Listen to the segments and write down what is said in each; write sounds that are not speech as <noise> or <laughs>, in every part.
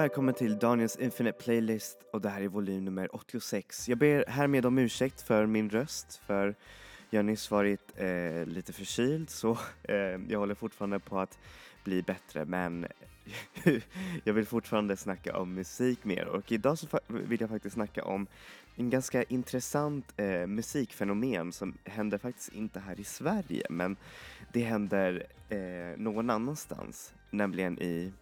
Välkommen till Daniels Infinite Playlist och det här är volym nummer 86. Jag ber härmed om ursäkt för min röst för jag har nyss varit eh, lite förkyld så <laughs> eh, jag håller fortfarande på att bli bättre men <laughs> jag vill fortfarande snacka om musik mer och idag så vill jag faktiskt snacka om en ganska intressant eh, musikfenomen som händer faktiskt inte här i Sverige men det händer eh, någon annanstans, nämligen i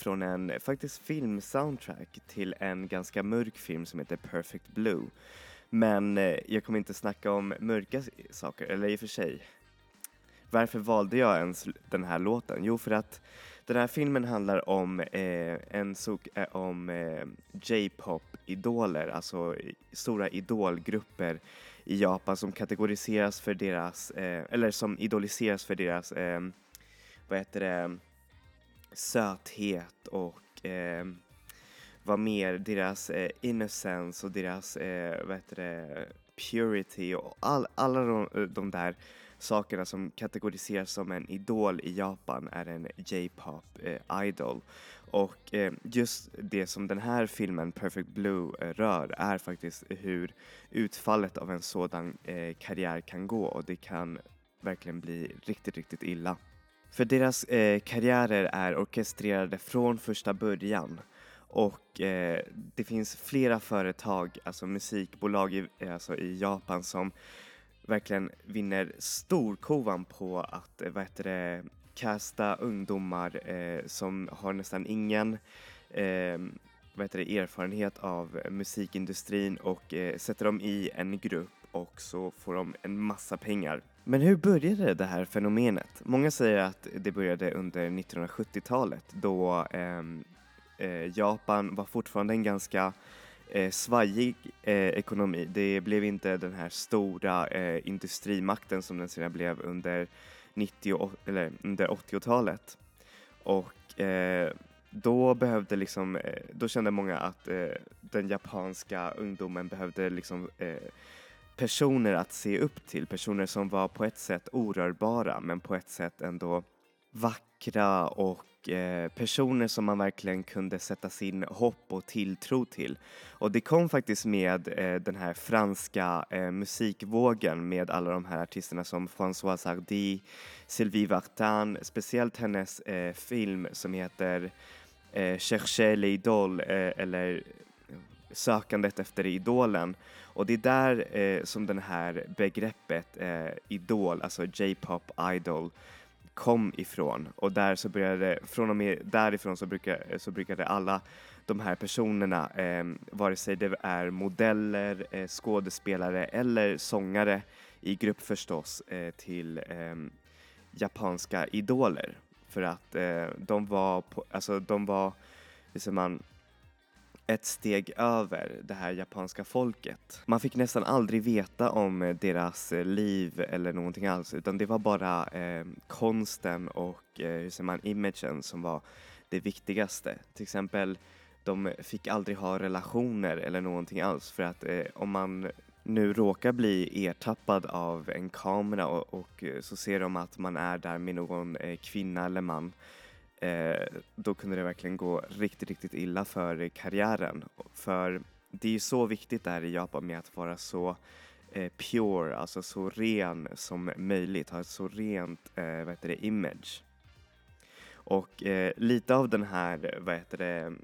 från en faktiskt filmsoundtrack till en ganska mörk film som heter Perfect Blue. Men eh, jag kommer inte snacka om mörka saker, eller i och för sig. Varför valde jag ens den här låten? Jo, för att den här filmen handlar om eh, en sok eh, om eh, J-pop-idoler, alltså stora idolgrupper i Japan som kategoriseras för deras, eh, eller som idoliseras för deras eh, vad heter det, söthet och eh, vad mer, deras eh, innocence och deras, eh, vad heter det, purity och all, alla de, eh, de där sakerna som kategoriseras som en idol i Japan är en J-pop eh, idol. Och eh, just det som den här filmen Perfect Blue eh, rör är faktiskt hur utfallet av en sådan eh, karriär kan gå och det kan verkligen bli riktigt, riktigt illa. För deras eh, karriärer är orkestrerade från första början och eh, det finns flera företag, alltså musikbolag i, eh, alltså i Japan som verkligen vinner storkovan på att eh, vad heter det, kasta ungdomar eh, som har nästan ingen eh, vad heter det, erfarenhet av musikindustrin och eh, sätter dem i en grupp och så får de en massa pengar. Men hur började det här fenomenet? Många säger att det började under 1970-talet då ehm, eh, Japan var fortfarande en ganska eh, svajig eh, ekonomi. Det blev inte den här stora eh, industrimakten som den sedan blev under, 90, eller under 80-talet. Och eh, då behövde liksom, eh, då kände många att eh, den japanska ungdomen behövde liksom eh, personer att se upp till, personer som var på ett sätt orörbara men på ett sätt ändå vackra och eh, personer som man verkligen kunde sätta sin hopp och tilltro till. Och det kom faktiskt med eh, den här franska eh, musikvågen med alla de här artisterna som François Hardy, Sylvie Vartan, speciellt hennes eh, film som heter eh, Chercher l'idol eh, eller eh, Sökandet efter idolen och det är där eh, som den här begreppet eh, idol, alltså J-pop idol, kom ifrån. Och där så började, från och med därifrån så, brukar, eh, så brukade alla de här personerna, eh, vare sig det är modeller, eh, skådespelare eller sångare i grupp förstås, eh, till eh, japanska idoler. För att eh, de var, på, alltså de var, liksom man, ett steg över det här japanska folket. Man fick nästan aldrig veta om deras liv eller någonting alls utan det var bara eh, konsten och eh, hur säger man, imagen som var det viktigaste. Till exempel de fick aldrig ha relationer eller någonting alls för att eh, om man nu råkar bli ertappad av en kamera och, och så ser de att man är där med någon eh, kvinna eller man eh, då kunde det verkligen gå riktigt, riktigt illa för karriären. För det är ju så viktigt det här i Japan med att vara så eh, pure, alltså så ren som möjligt, ha ett så rent eh, vad heter det, image. Och eh, lite av den här, vad heter det,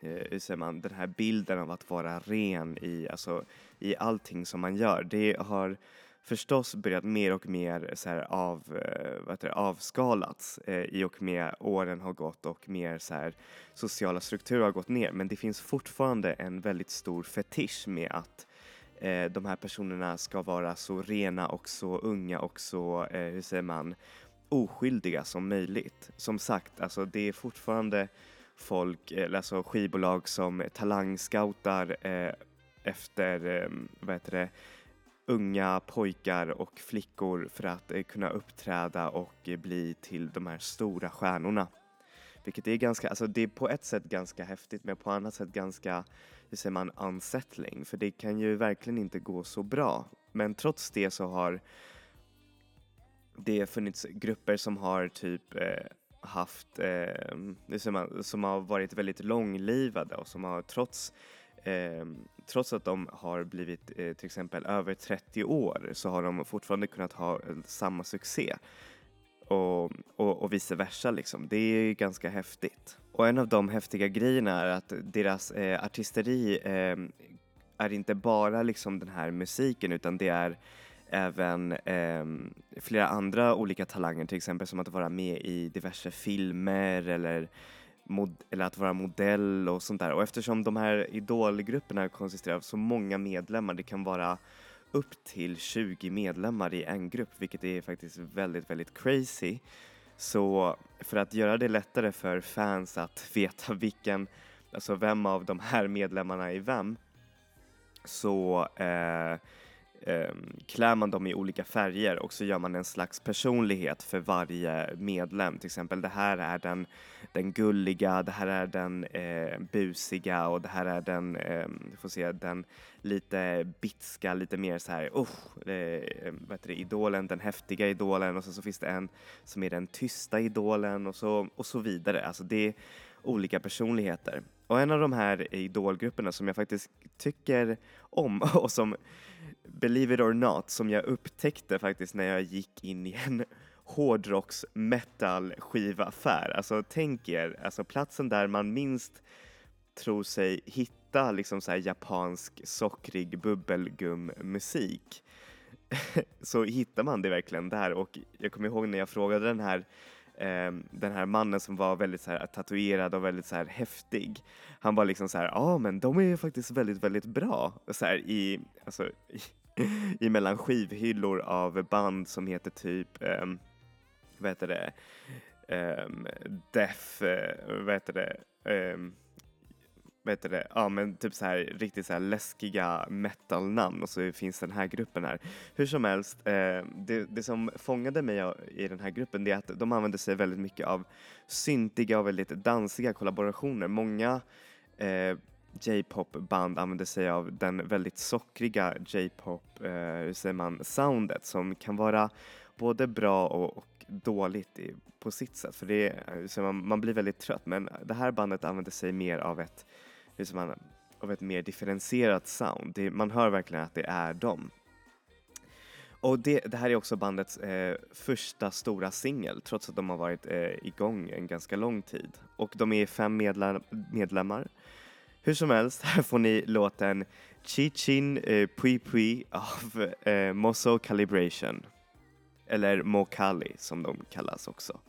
eh, hur säger man, den här bilden av att vara ren i, alltså, i allting som man gör, det har förstås börjat mer och mer så här av, eh, vad heter det, avskalats eh, i och med åren har gått och mer så här, sociala strukturer har gått ner. Men det finns fortfarande en väldigt stor fetisch med att eh, de här personerna ska vara så rena och så unga och så, eh, hur säger man, oskyldiga som möjligt. Som sagt, alltså det är fortfarande folk, alltså skivbolag som talangscoutar eh, efter, eh, vad heter det, unga pojkar och flickor för att eh, kunna uppträda och eh, bli till de här stora stjärnorna. Vilket är ganska, alltså det är på ett sätt ganska häftigt men på annat sätt ganska, hur säger man, unsettling. För det kan ju verkligen inte gå så bra. Men trots det så har det funnits grupper som har typ eh, haft, eh, man, som har varit väldigt långlivade och som har trots eh, trots att de har blivit eh, till exempel över 30 år så har de fortfarande kunnat ha eh, samma succé. Och, och, och, vice versa liksom. Det är ganska häftigt. Och en av de häftiga grejerna är att deras eh, artisteri eh, är inte bara liksom den här musiken utan det är även eh, flera andra olika talanger, till exempel som att vara med i diverse filmer eller eller att vara modell och sånt där. Och eftersom de här idolgrupperna konsisterar av så många medlemmar, det kan vara upp till 20 medlemmar i en grupp, vilket är faktiskt väldigt, väldigt crazy. Så för att göra det lättare för fans att <laughs> veta vilken, alltså vem av de här medlemmarna är vem, så eh, eh, klär man dem i olika färger och så gör man en slags personlighet för varje medlem. Till exempel det här är den, den gulliga, det här är den eh, busiga och det här är den, eh, får se, den lite bitska, lite mer så här, oh, eh, vad heter det, idolen, den häftiga idolen och sen så finns det en som är den tysta idolen och så, och så vidare. Alltså det är olika personligheter. Och en av de här idolgrupperna som jag faktiskt tycker om <laughs> och som believe it or not, som jag upptäckte faktiskt när jag gick in i en <laughs> hårdrocks metal skivaffär. Alltså tänk er, alltså platsen där man minst tror sig hitta liksom så japansk sockrig bubbelgummusik. <laughs> så hittar man det verkligen där och jag kommer ihåg när jag frågade den här eh, den här mannen som var väldigt så här, tatuerad och väldigt så här, häftig. Han var liksom så här, ja ah, men de är faktiskt väldigt, väldigt bra. Så här, i, alltså, i, mellan skivhyllor av band som heter typ, um, vad heter det, ehm, um, Death, eh, uh, vad heter det, um, vad heter det, ja men typ så här riktigt så här läskiga metalnamn och så finns den här gruppen här. Hur som helst, eh, det, det som fångade mig i den här gruppen det är att de använder sig väldigt mycket av syntiga och väldigt dansiga kollaborationer. Många eh, J-pop-band använder sig av den väldigt sockriga J-pop, eh, hur säger man, soundet som kan vara både bra och, och dåligt i, på sitt sätt. För det är, man, man, blir väldigt trött men det här bandet använder sig mer av ett, hur säger man, av ett mer differentierat sound. Det, man hör verkligen att det är dem. Och det, det här är också bandets eh, första stora singel trots att de har varit eh, igång en ganska lång tid. Och de är fem medlem medlemmar hur som helst, <laughs> här får ni låten Chichin eh, Pui Pui av eh, Mosso Calibration. Eller Mokali som de kallas också.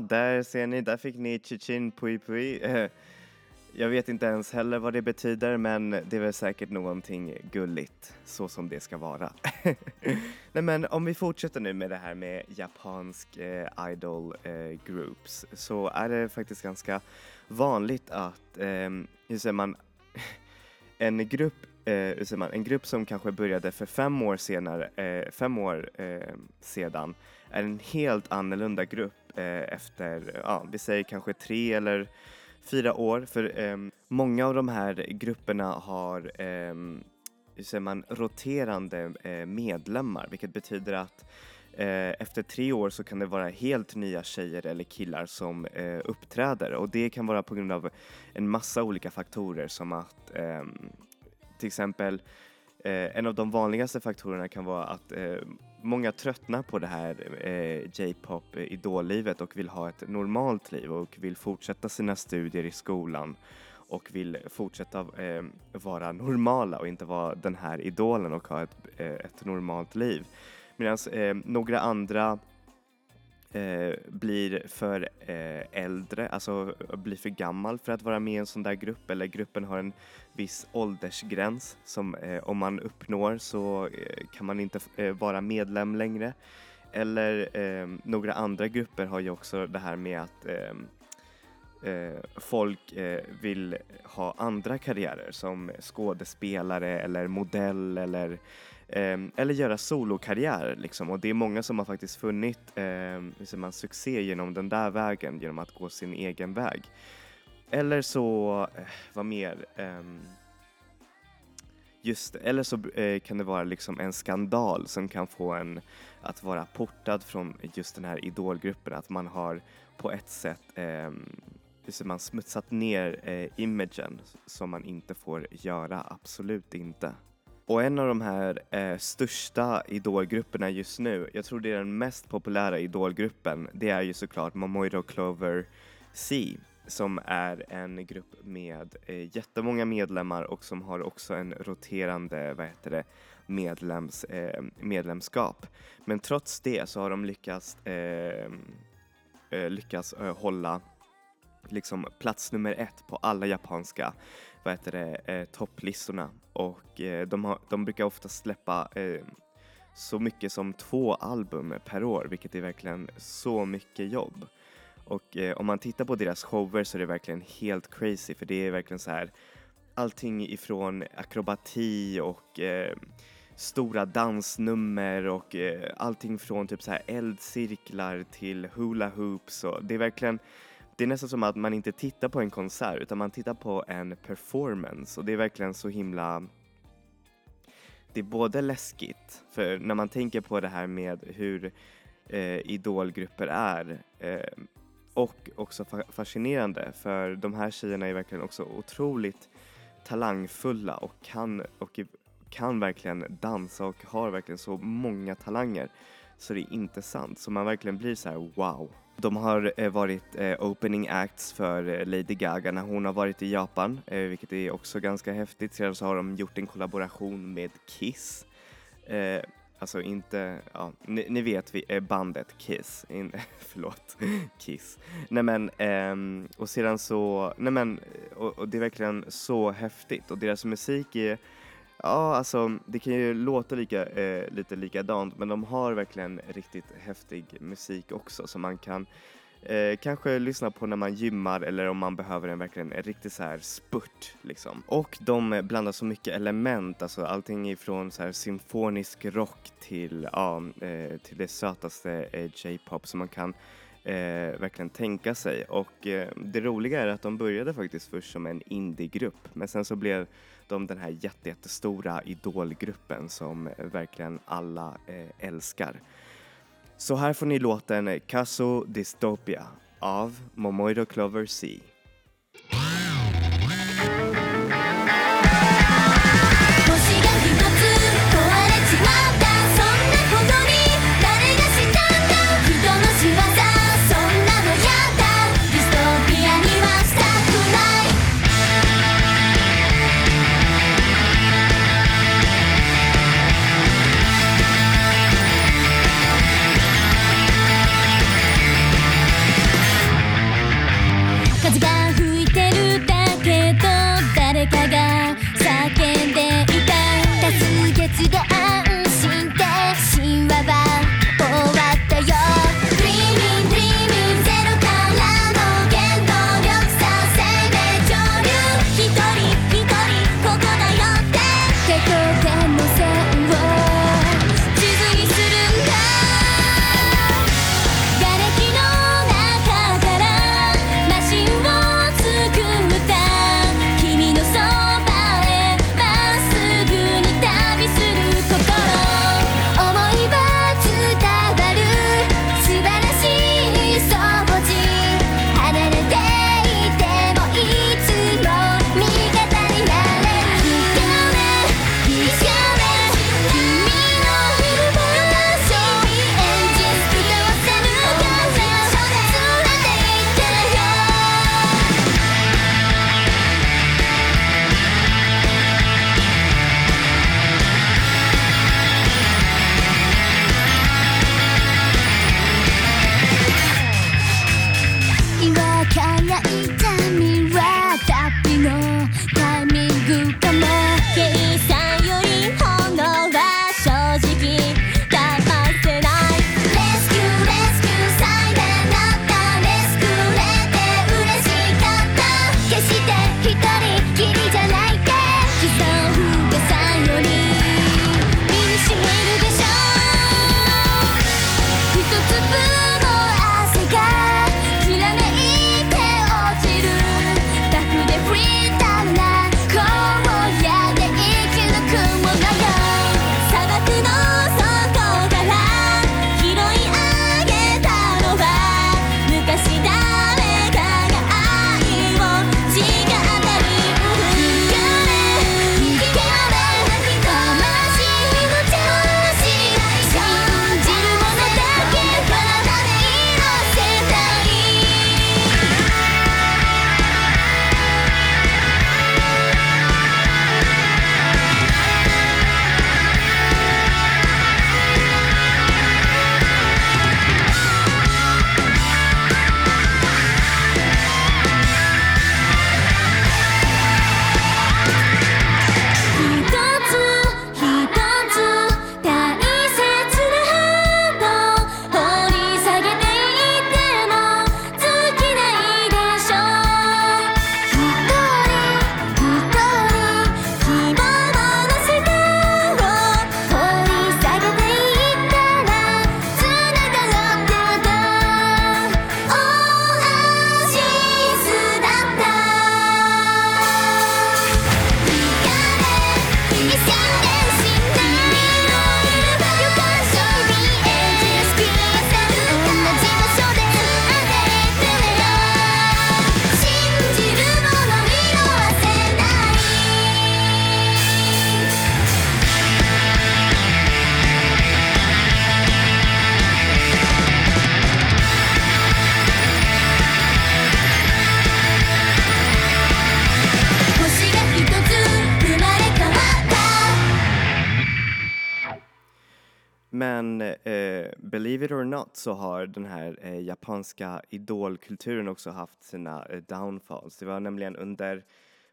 Där ser ni, där fick ni Chichin Pui Pui. <laughs> Jag vet inte ens heller vad det betyder men det är väl säkert någonting gulligt, så som det ska vara. <laughs> Nej men om vi fortsätter nu med det här med japansk eh, idol eh, groups så är det faktiskt ganska vanligt att, eh, hur säger man, <laughs> en grupp eh, hur säger man, en grupp som kanske började för fem år, senare, eh, fem år eh, sedan är en helt annorlunda grupp Eh, efter, ja, vi säger kanske tre eller fyra år. För eh, många av de här grupperna har eh, hur säger man, roterande eh, medlemmar, vilket betyder att eh, efter tre år så kan det vara helt nya tjejer eller killar som eh, uppträder och det kan vara på grund av en massa olika faktorer som att eh, till exempel eh, en av de vanligaste faktorerna kan vara att eh, många tröttnar på det här eh, J-pop eh, idollivet och vill ha ett normalt liv och vill fortsätta sina studier i skolan och vill fortsätta eh, vara normala och inte vara den här idolen och ha ett, eh, ett normalt liv. Medan eh, några andra eh, blir för eh, äldre, alltså blir för gammal för att vara med i en sån där grupp eller gruppen har en viss åldersgräns som eh, om man uppnår så eh, kan man inte eh, vara medlem längre. Eller eh, några andra grupper har ju också det här med att eh, eh folk eh, vill ha andra karriärer som skådespelare eller modell eller, eh, Ehm, eller göra solokarriär liksom. Och det är många som har faktiskt funnit eh, man, succé genom den där vägen, genom att gå sin egen väg. Eller så, eh, vad mer? Ehm, just Eller så eh, kan det vara liksom en skandal som kan få en att vara portad från just den här idolgruppen, att man har på ett sätt eh, man smutsat ner eh, imagen som man inte får göra, absolut inte. Och en av de här eh, största idolgrupperna just nu, jag tror det är den mest populära idolgruppen, det är ju såklart Momoiro Clover C som är en grupp med eh, jättemånga medlemmar och som har också en roterande vad heter det, medlems, eh, medlemskap. Men trots det så har de lyckats, ehm, eh, lyckats eh, hålla liksom plats nummer ett på alla japanska vad heter det, eh, topplistorna och eh, de, har, de brukar ofta släppa eh, så mycket som två album per år vilket är verkligen så mycket jobb. Och eh, om man tittar på deras shower så är det verkligen helt crazy för det är verkligen så här allting ifrån akrobati och eh, stora dansnummer och eh, allting från typ så här eldcirklar till hula hoops och det är verkligen det är nästan som att man inte tittar på en konsert utan man tittar på en performance. Och det är verkligen så himla det är både läskigt, för när man tänker på det här med hur eh, idolgrupper är eh, och också fa fascinerande för de här tjejerna är verkligen också otroligt talangfulla och kan, och kan verkligen dansa och har verkligen så många talanger så det är inte sant. Så man verkligen blir så här: wow. De har eh, varit eh, opening acts för eh, Lady Gaga när hon har varit i Japan, eh, vilket är också ganska häftigt. Sedan så har de gjort en kollaboration med Kiss. Eh, alltså inte, ja, ni, ni vet vi, eh, bandet Kiss, In, <laughs> förlåt, <laughs> Kiss. Nej men, um, och sedan så, nej men, och, och, det är verkligen så häftigt och deras musik är Ja, alltså det kan ju låta lika, eh, lite likadant men de har verkligen riktigt häftig musik också som man kan eh, kanske lyssna på när man gymmar eller om man behöver en verkligen en riktig så här spurt liksom. Och de blandar så mycket element, alltså allting ifrån så här symfonisk rock till, ja, eh, till det sötaste eh, J-pop som man kan eh, verkligen tänka sig. Och eh, det roliga är att de började faktiskt först som en indiegrupp men sen så blev de den här jättestora idolgruppen som eh, verkligen alla eh, älskar. Så här får ni låten Caso Dystopia av Momoiro Clover C.「den här eh, japanska idolkulturen också haft sina eh, downfalls. Det var nämligen under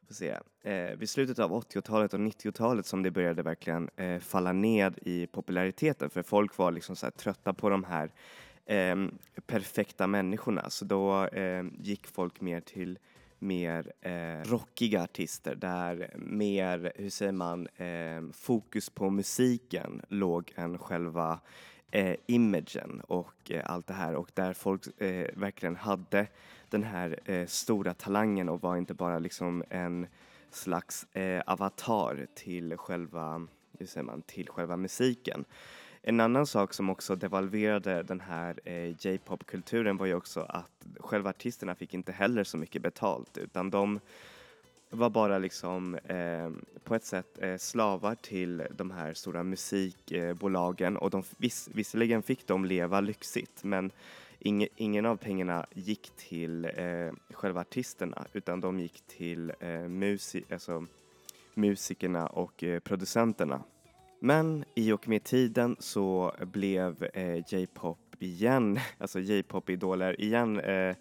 får se, eh, vid slutet av 80-talet och 90-talet som det började verkligen eh, falla ned i populariteten för folk var liksom så här trötta på de här eh, perfekta människorna så då eh, gick folk mer till mer eh, rockiga artister där mer, hur säger man, eh, fokus på musiken låg än själva eh, imagen och eh, allt det här och där folk eh, verkligen hade den här eh, stora talangen och var inte bara liksom en slags eh, avatar till själva, hur säger man, till själva musiken. En annan sak som också devalverade den här eh, J-pop-kulturen var ju också att själva artisterna fick inte heller så mycket betalt utan de var bara liksom eh, på ett sätt eh, slavar till de här stora musikbolagen och de, viss, visserligen fick de leva lyxigt men ing, ingen av pengarna gick till eh, själva artisterna utan de gick till eh, musi, alltså, musikerna och eh, producenterna. Men i och med tiden så blev eh, J-pop igen, <laughs> alltså J-pop-idoler igen eh,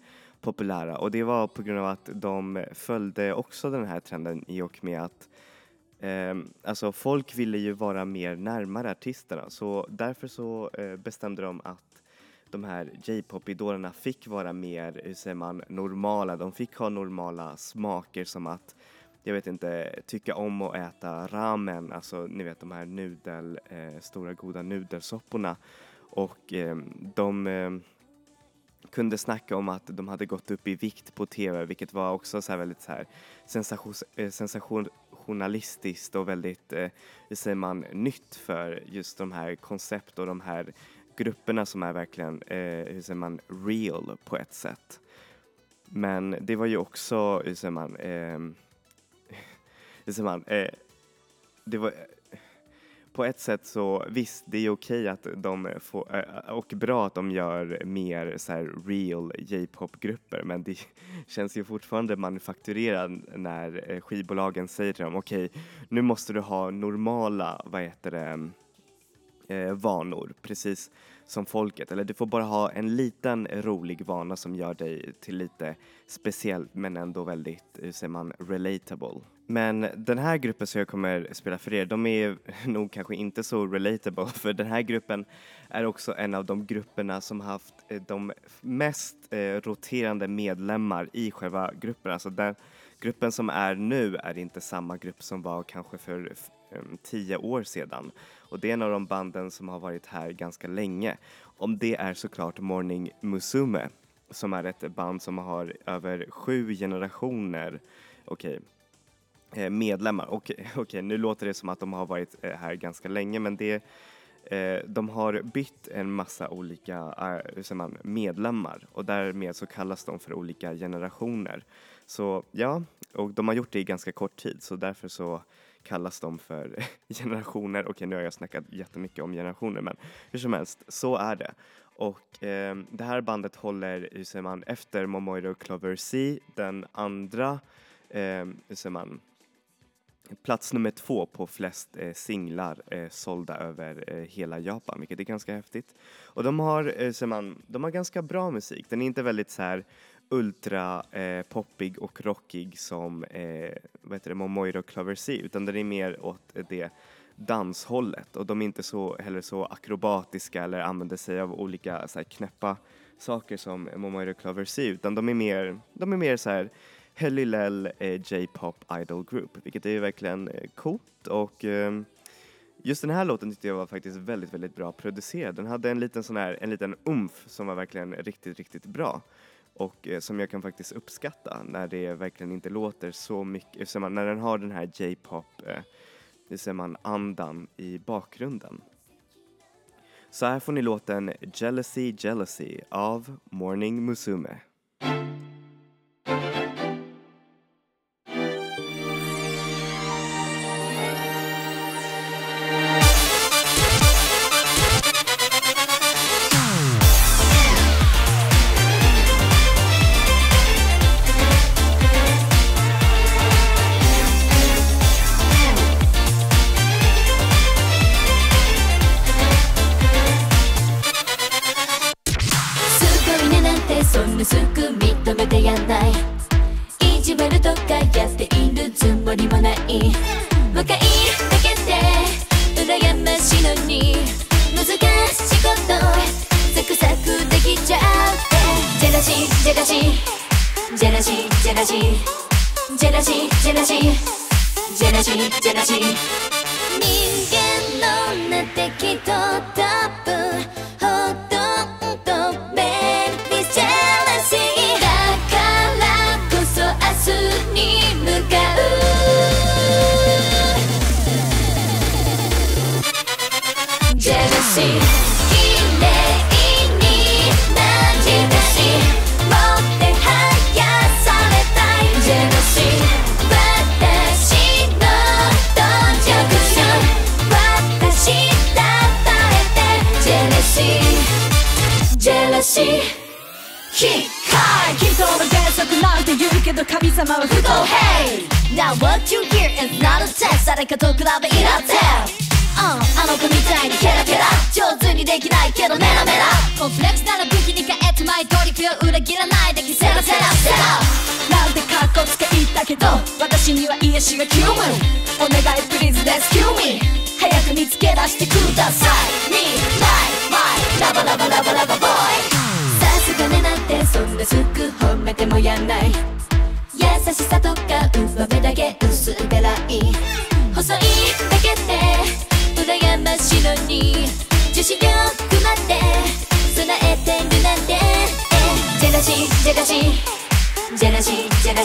populära och det var på grund av att de följde också den här trenden i och med att eh, alltså folk ville ju vara mer närmare artisterna så därför så eh, bestämde de att de här J-pop-idolerna fick vara mer, hur säger man, normala. De fick ha normala smaker som att jag vet inte, tycka om att äta ramen, alltså ni vet de här nudel, eh, stora goda nudelsopporna. Och eh, de eh, kunde snacka om att de hade gått upp i vikt på TV, vilket var också så väldigt så här sensation, eh, sensationalistiskt och väldigt, eh, hur säger man, nytt för just de här koncept och de här grupperna som är verkligen, eh, hur säger man, real på ett sätt. Men det var ju också, hur säger man, eh, hur säger man, eh, det var på ett sätt så visst, det är okej att de får, eh, och bra att de gör mer så här real J-pop-grupper men det <laughs> känns ju fortfarande manufakturerat när eh, skivbolagen säger till dem okej, nu måste du ha normala, vad heter det, eh, vanor, precis som folket. Eller du får bara ha en liten rolig vana som gör dig till lite speciell men ändå väldigt, hur säger man, relatable. Men den här gruppen som jag kommer spela för er, de är <laughs> nog kanske inte så relatable för den här gruppen är också en av de grupperna som haft eh, de mest eh, roterande medlemmar i själva gruppen. Alltså den gruppen som är nu är inte samma grupp som var kanske för um, tio år sedan. Och det är en av de banden som har varit här ganska länge. Om det är såklart Morning Musume som är ett band som har över sju generationer, okej, okay, Eh, medlemmar. <laughs> Okej, okay, okay, nu låter det som att de har varit eh, här ganska länge men det eh, de har bytt en massa olika hur man, medlemmar och därmed så kallas de för olika generationer. Så ja, och de har gjort det i ganska kort tid så därför så kallas de för <laughs> generationer. Okej, nu har jag snackat jättemycket om generationer, men hur som helst, så är det. Och eh, det här bandet håller, hur säger man, efter Momoiro Clover C, den andra, eh, hur säger man, plats nummer två på flest eh, singlar eh, sålda över eh, hela Japan, vilket är ganska häftigt. Och de har, eh, ser man, de har ganska bra musik. Den är inte väldigt så här ultra eh, poppig och rockig som eh, vad heter det, Momoiro Clover C utan den är mer åt det danshållet och de är inte så, heller så akrobatiska eller använder sig av olika så här, knäppa saker som Momoiro Clover C utan de är mer, de är mer så här Hellilell eh, J-pop idol group vilket är ju verkligen eh, coolt och ehm, Just den här låten tyckte jag var faktiskt väldigt, väldigt bra producerad. Den hade en liten sån här, en liten umf som var verkligen riktigt, riktigt bra och eh, som jag kan faktiskt uppskatta när det verkligen inte låter så mycket, eh, så man, när den har den här J-pop, eh, det ser man andan i bakgrunden. Så här får ni låten Jealousy Jealousy av Morning Musume.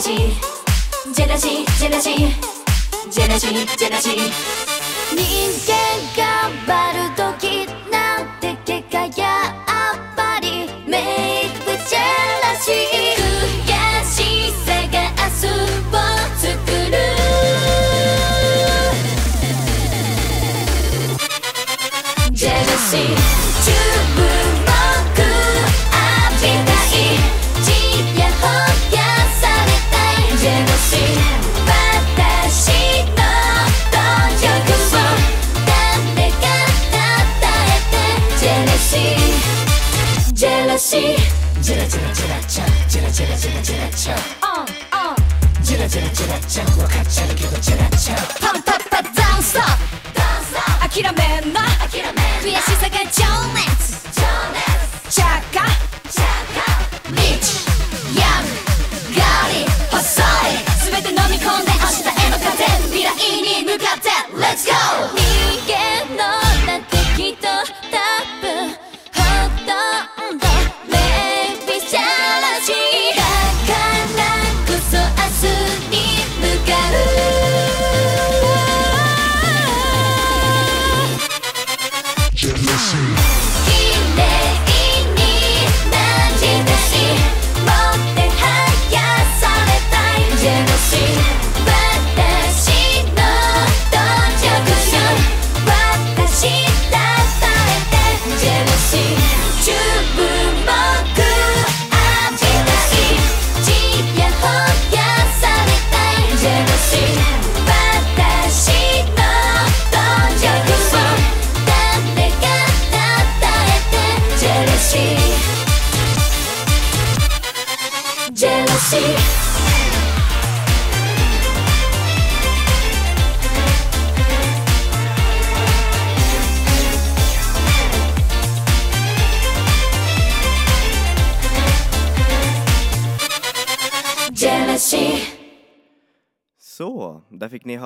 ジェラシージェラシージェラシージェラシージェラシー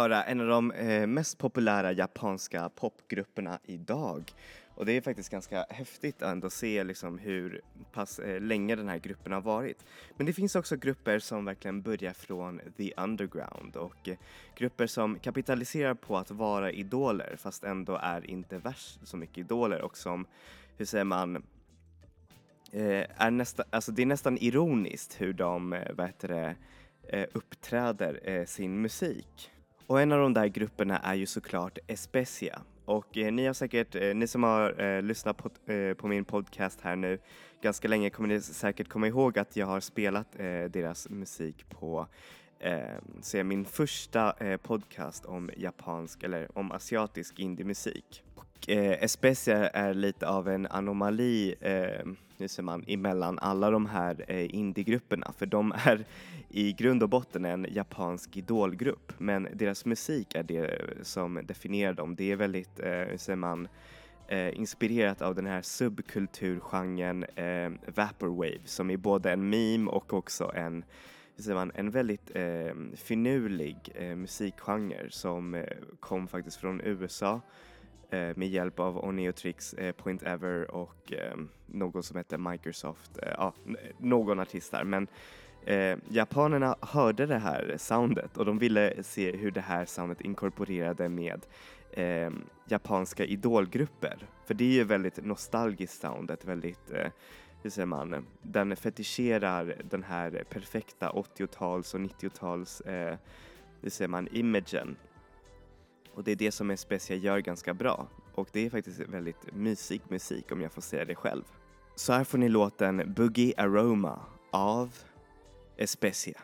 Höra en av de eh, mest populära japanska popgrupperna idag. Och det är faktiskt ganska häftigt ändå att se liksom hur pass eh, länge den här gruppen har varit. Men det finns också grupper som verkligen börjar från the underground och eh, grupper som kapitaliserar på att vara idoler fast ändå är inte värst så mycket idoler och som, hur säger man, är nästa, alltså det är nästan ironiskt hur de vad heter det, uppträder sin musik. Och en av de där grupperna är ju såklart Especia. Och eh, ni har säkert, eh, ni som har eh, lyssnat på, eh, på min podcast här nu ganska länge kommer ni säkert komma ihåg att jag har spelat eh, deras musik på eh, så min första eh, podcast om japansk eller om asiatisk indiemusik. Och eh, Especia är lite av en anomali, eh, eh, säger man, emellan alla de här eh, indiegrupperna för de är i grund och botten en japansk idolgrupp men deras musik är det eh, som definierar dem. Det är väldigt, eh, hur säger man, eh, inspirerat av den här subkulturgenren eh, Vaporwave som är både en meme och också en säger man, en väldigt eh, finurlig eh, musikgenre som eh, kom faktiskt från USA Eh, med hjälp av Oneotrix, eh, Point Ever och eh, någon som heter Microsoft, eh, ja, någon artist där. Men eh, japanerna hörde det här soundet och de ville se hur det här soundet inkorporerade med eh, japanska idolgrupper. För det är ju väldigt nostalgiskt sound, ett väldigt eh, hur säger man, den fetischerar den här perfekta 80-tals och 90-tals, eh, hur säger man, imagen. Och det är det som Especia gör ganska bra. Och det är faktiskt väldigt mysig musik om jag får säga det själv. Så här får ni låten Boogie Aroma av Especia.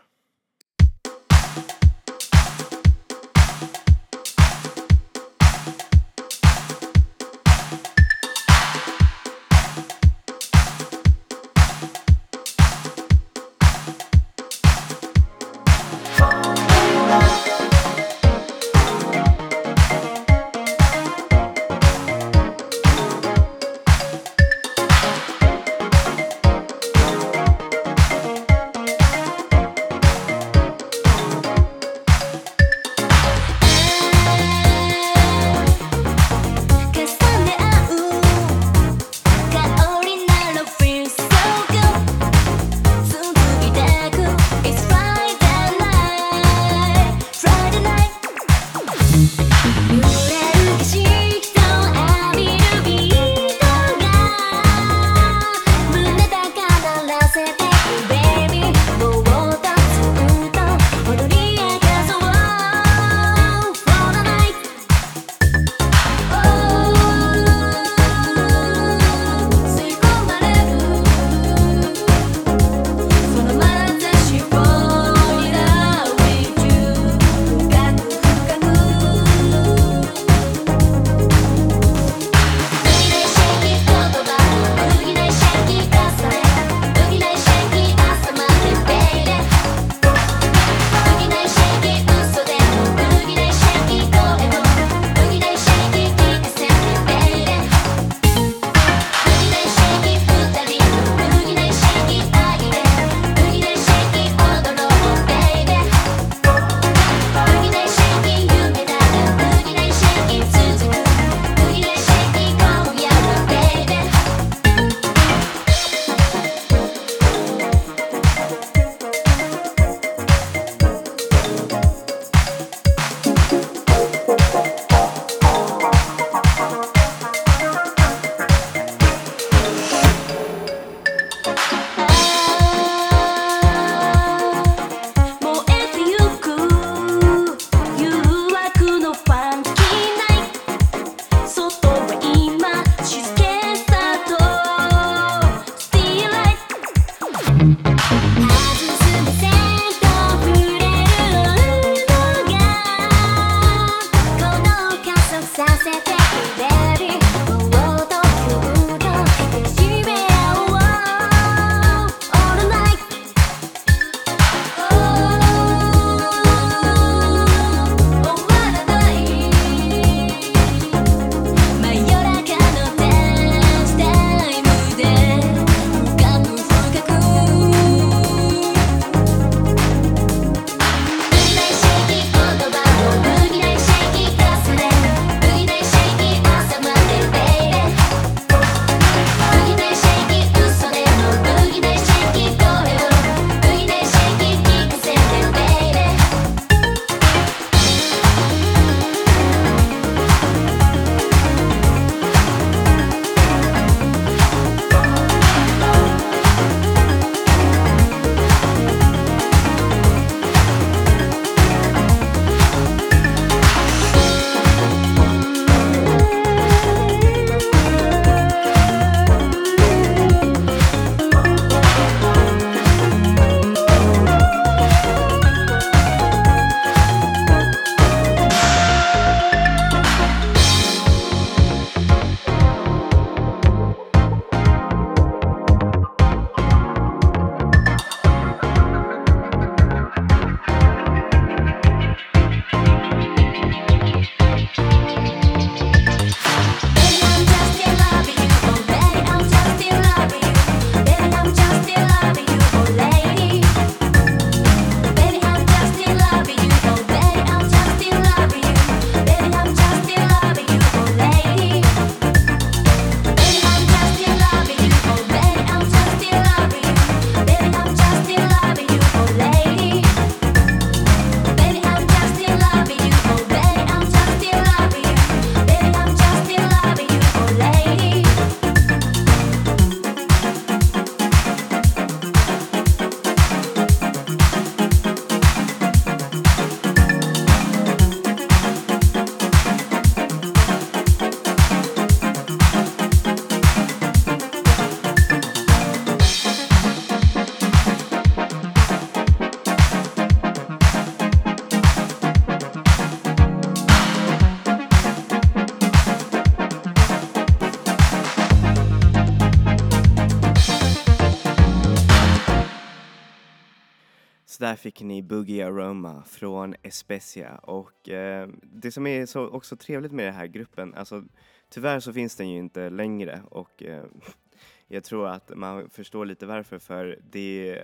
Där fick ni Boogie Aroma från Especia och eh, det som är så också trevligt med den här gruppen, alltså tyvärr så finns den ju inte längre och eh, <laughs> jag tror att man förstår lite varför för det,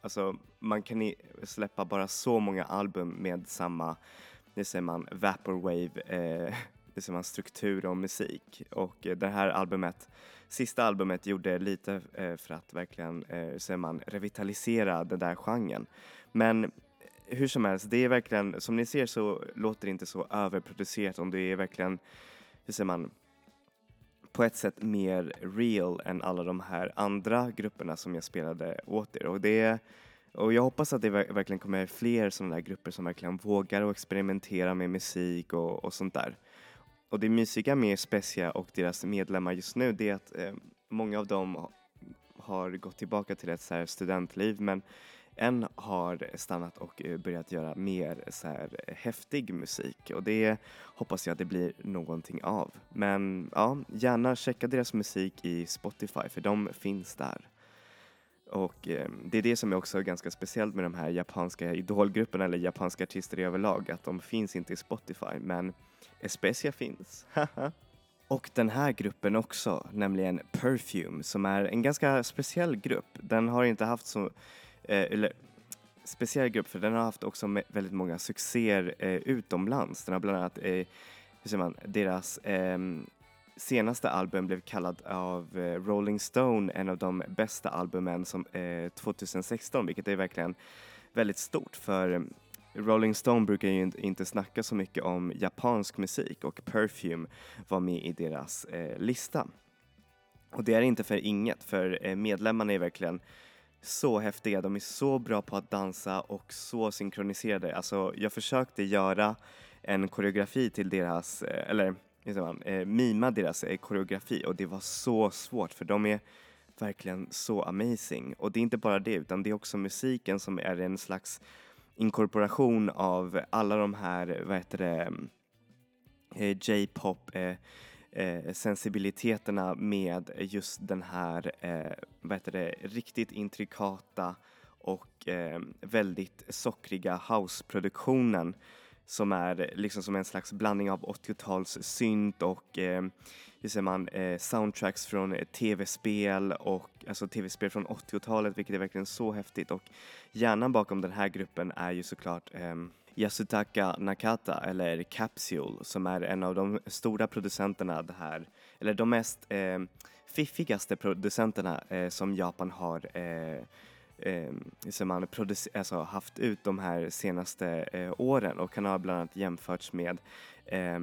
alltså man kan släppa bara så många album med samma, nu säger man, vaporwave, eh, <laughs> det säger man struktur och musik och eh, det här albumet Sista albumet gjorde lite eh, för att verkligen, eh, man, revitalisera den där genren. Men hur som helst, det är verkligen, som ni ser så låter det inte så överproducerat om det är verkligen, hur säger man, på ett sätt mer real än alla de här andra grupperna som jag spelade åt er. Och, det, och jag hoppas att det verkligen kommer fler sådana där grupper som verkligen vågar och experimentera med musik och, och sånt där. Och det mysiga med Specia och deras medlemmar just nu det är att eh, många av dem har gått tillbaka till ett så här studentliv men en har stannat och eh, börjat göra mer så här häftig musik och det hoppas jag att det blir någonting av. Men ja, gärna checka deras musik i Spotify för de finns där. Och eh, det är det som är också ganska speciellt med de här japanska idolgrupperna eller japanska artister i överlag att de finns inte i Spotify men Especia finns. Och den här gruppen också, nämligen Perfume, som är en ganska speciell grupp. Den har inte haft så, eh, eller speciell grupp för den har haft också väldigt många succéer eh, utomlands. Den har bland annat, eh, hur säger man, deras ehm, senaste album blev kallad av eh, Rolling Stone en av de bästa albumen som, eh, 2016, vilket är verkligen väldigt stort för eh, Rolling Stone brukar ju inte- snacka så mycket om japansk musik och Perfume var med i deras eh, lista. Och det är inte för inget, för eh, medlemmarna är verkligen så häftiga. De är så bra på att dansa och så synkroniserade. Alltså, jag försökte göra en koreografi till deras, eh, eller hur man, eh, mima deras eh, koreografi och det var så svårt för de är verkligen så amazing. Och det är inte bara det utan det är också musiken som är en slags inkorporation av alla de här, vad heter det, eh, J-pop eh, eh, sensibiliteterna med just den här, vad heter det, riktigt intrikata och väldigt sockriga houseproduktionen som är liksom som en slags blandning av 80-tals synt och eh, hur säger man, eh, soundtracks från eh, tv-spel och alltså tv-spel från 80-talet vilket är verkligen så häftigt. Och hjärnan bakom den här gruppen är ju såklart eh, Yasutaka Nakata eller Capsule som är en av de stora producenterna det här, eller de mest eh, fiffigaste producenterna eh, som Japan har eh, eh, som man har alltså haft ut de här senaste eh, åren och han har bland annat jämförts med eh,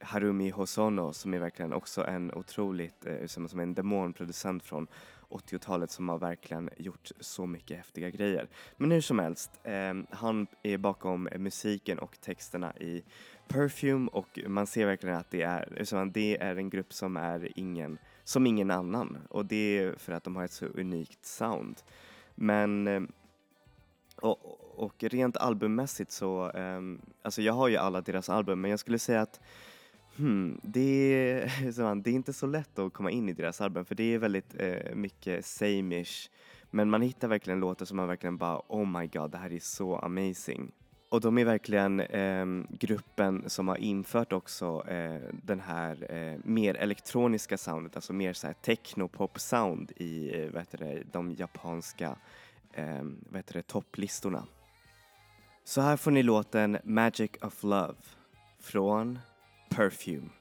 Harumi Hosono som är verkligen också en otroligt, eh, som, som en demonproducent från 80-talet som har verkligen gjort så mycket häftiga grejer. Men hur som helst, eh, han är bakom musiken och texterna i Perfume och man ser verkligen att det är, så det är en grupp som är ingen, som ingen annan och det är för att de har ett så unikt sound. Men eh, och, och rent albummässigt så, ehm, alltså jag har ju alla deras album men jag skulle säga att Hmm, det, är, <laughs> man, det är inte så lätt att komma in i deras album för det är väldigt eh, mycket same-ish. Men man hittar verkligen låtar som man verkligen bara oh my god, det här är så amazing. Och de är verkligen eh, gruppen som har infört också eh, den här eh, mer elektroniska soundet, alltså mer så här techno-pop-sound i eh, vad heter det, de japanska eh, vad heter det, topplistorna. Så här får ni låten Magic of Love från Perfume.「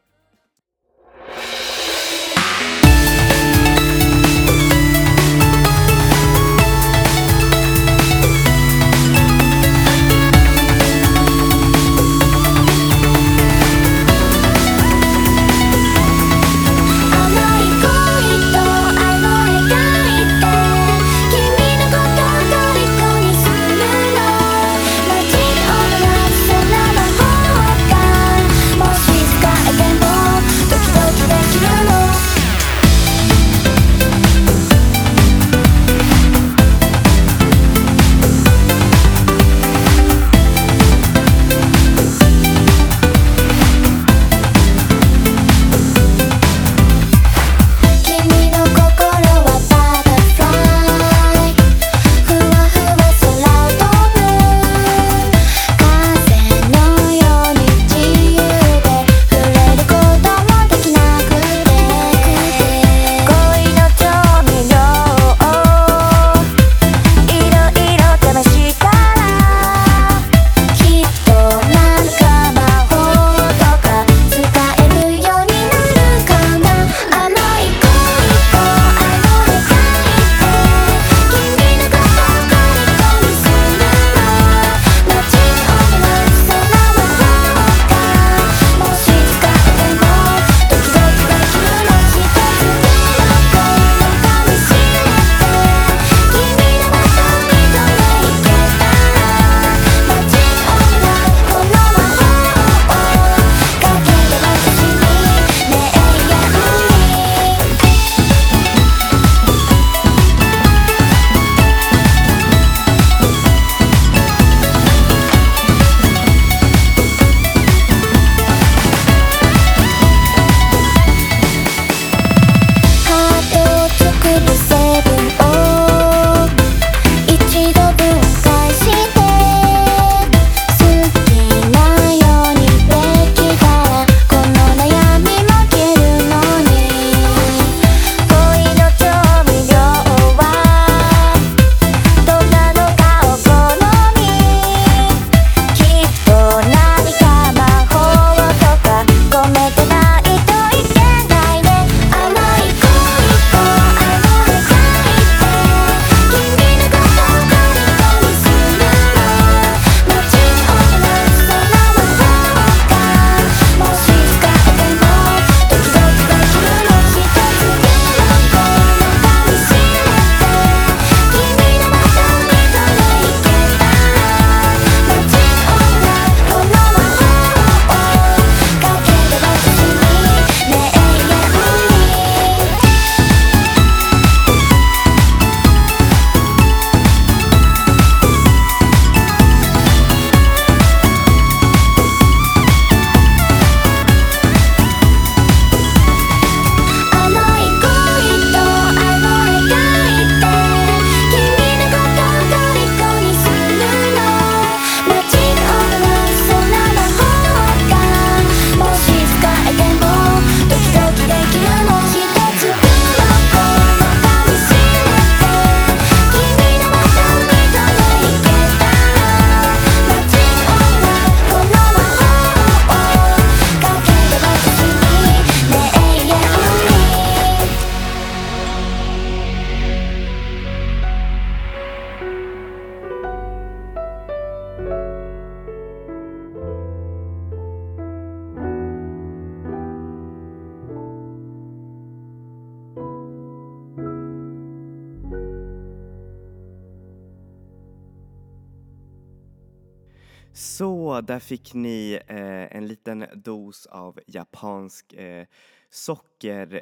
Så, där fick ni eh, en liten dos av japansk eh, sockermusik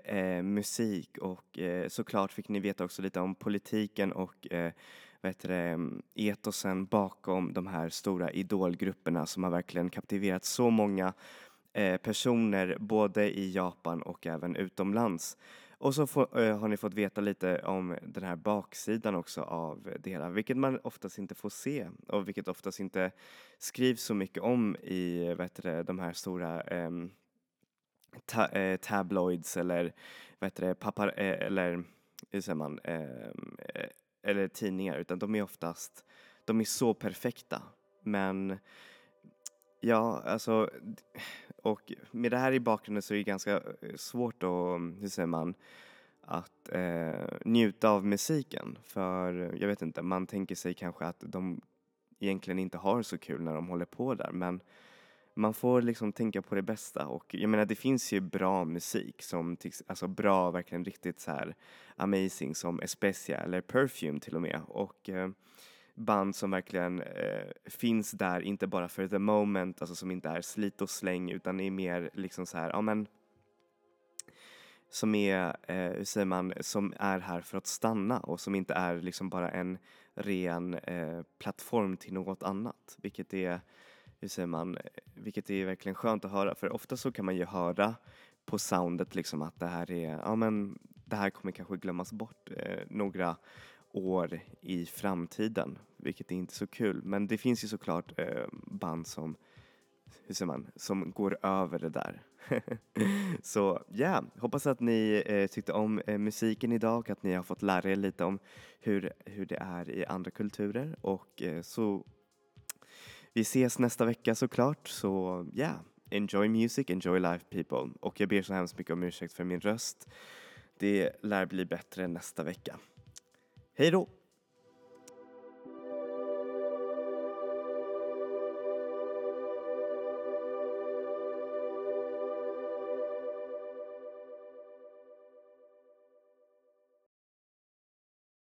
eh, och eh, såklart fick ni veta också lite om politiken och eh, vad heter det, mm, etosen bakom de här stora idolgrupperna som har verkligen kaptiverat så många eh, personer både i Japan och även utomlands. Och så får, eh, har ni fått veta lite om den här baksidan också av det hela, vilket man oftast inte får se och vilket oftast inte skrivs så mycket om i vet du, de här stora eh, ta, eh, tabloids eller vet du, papar, eh, eller hur säger man, ehm, eh, eller tidningar, utan de är oftast, de är så perfekta. Men ja, alltså och med det här i bakgrunden så är det ganska eh, svårt att, hur säger man, att eh, njuta av musiken. För jag vet inte, man tänker sig kanske att de egentligen inte har så kul när de håller på där. Men man får liksom tänka på det bästa och jag menar det finns ju bra musik som, alltså bra, verkligen riktigt så här amazing som Especia eller Perfume till och med. Och eh, band som verkligen eh, finns där, inte bara för the moment, alltså som inte är slit och släng utan är mer liksom så här, ja men som är, eh, hur säger man, som är här för att stanna och som inte är liksom bara en ren eh, plattform till något annat, vilket är, hur säger man, eh, vilket är verkligen skönt att höra. För ofta så kan man ju höra på soundet liksom att det här är, ja men det här kommer kanske glömmas bort eh, några år i framtiden, vilket är inte så kul. Men det finns ju såklart eh, band som, hur säger man, som går över det där. <laughs> så ja, yeah, hoppas att ni eh, tyckte om eh, musiken idag och att ni har fått lära er lite om hur, hur det är i andra kulturer och eh, så vi ses nästa vecka såklart, så ja, yeah, enjoy music, enjoy life people och jag ber så hemskt mycket om ursäkt för min röst. Det lär bli bättre nästa vecka. Hej då!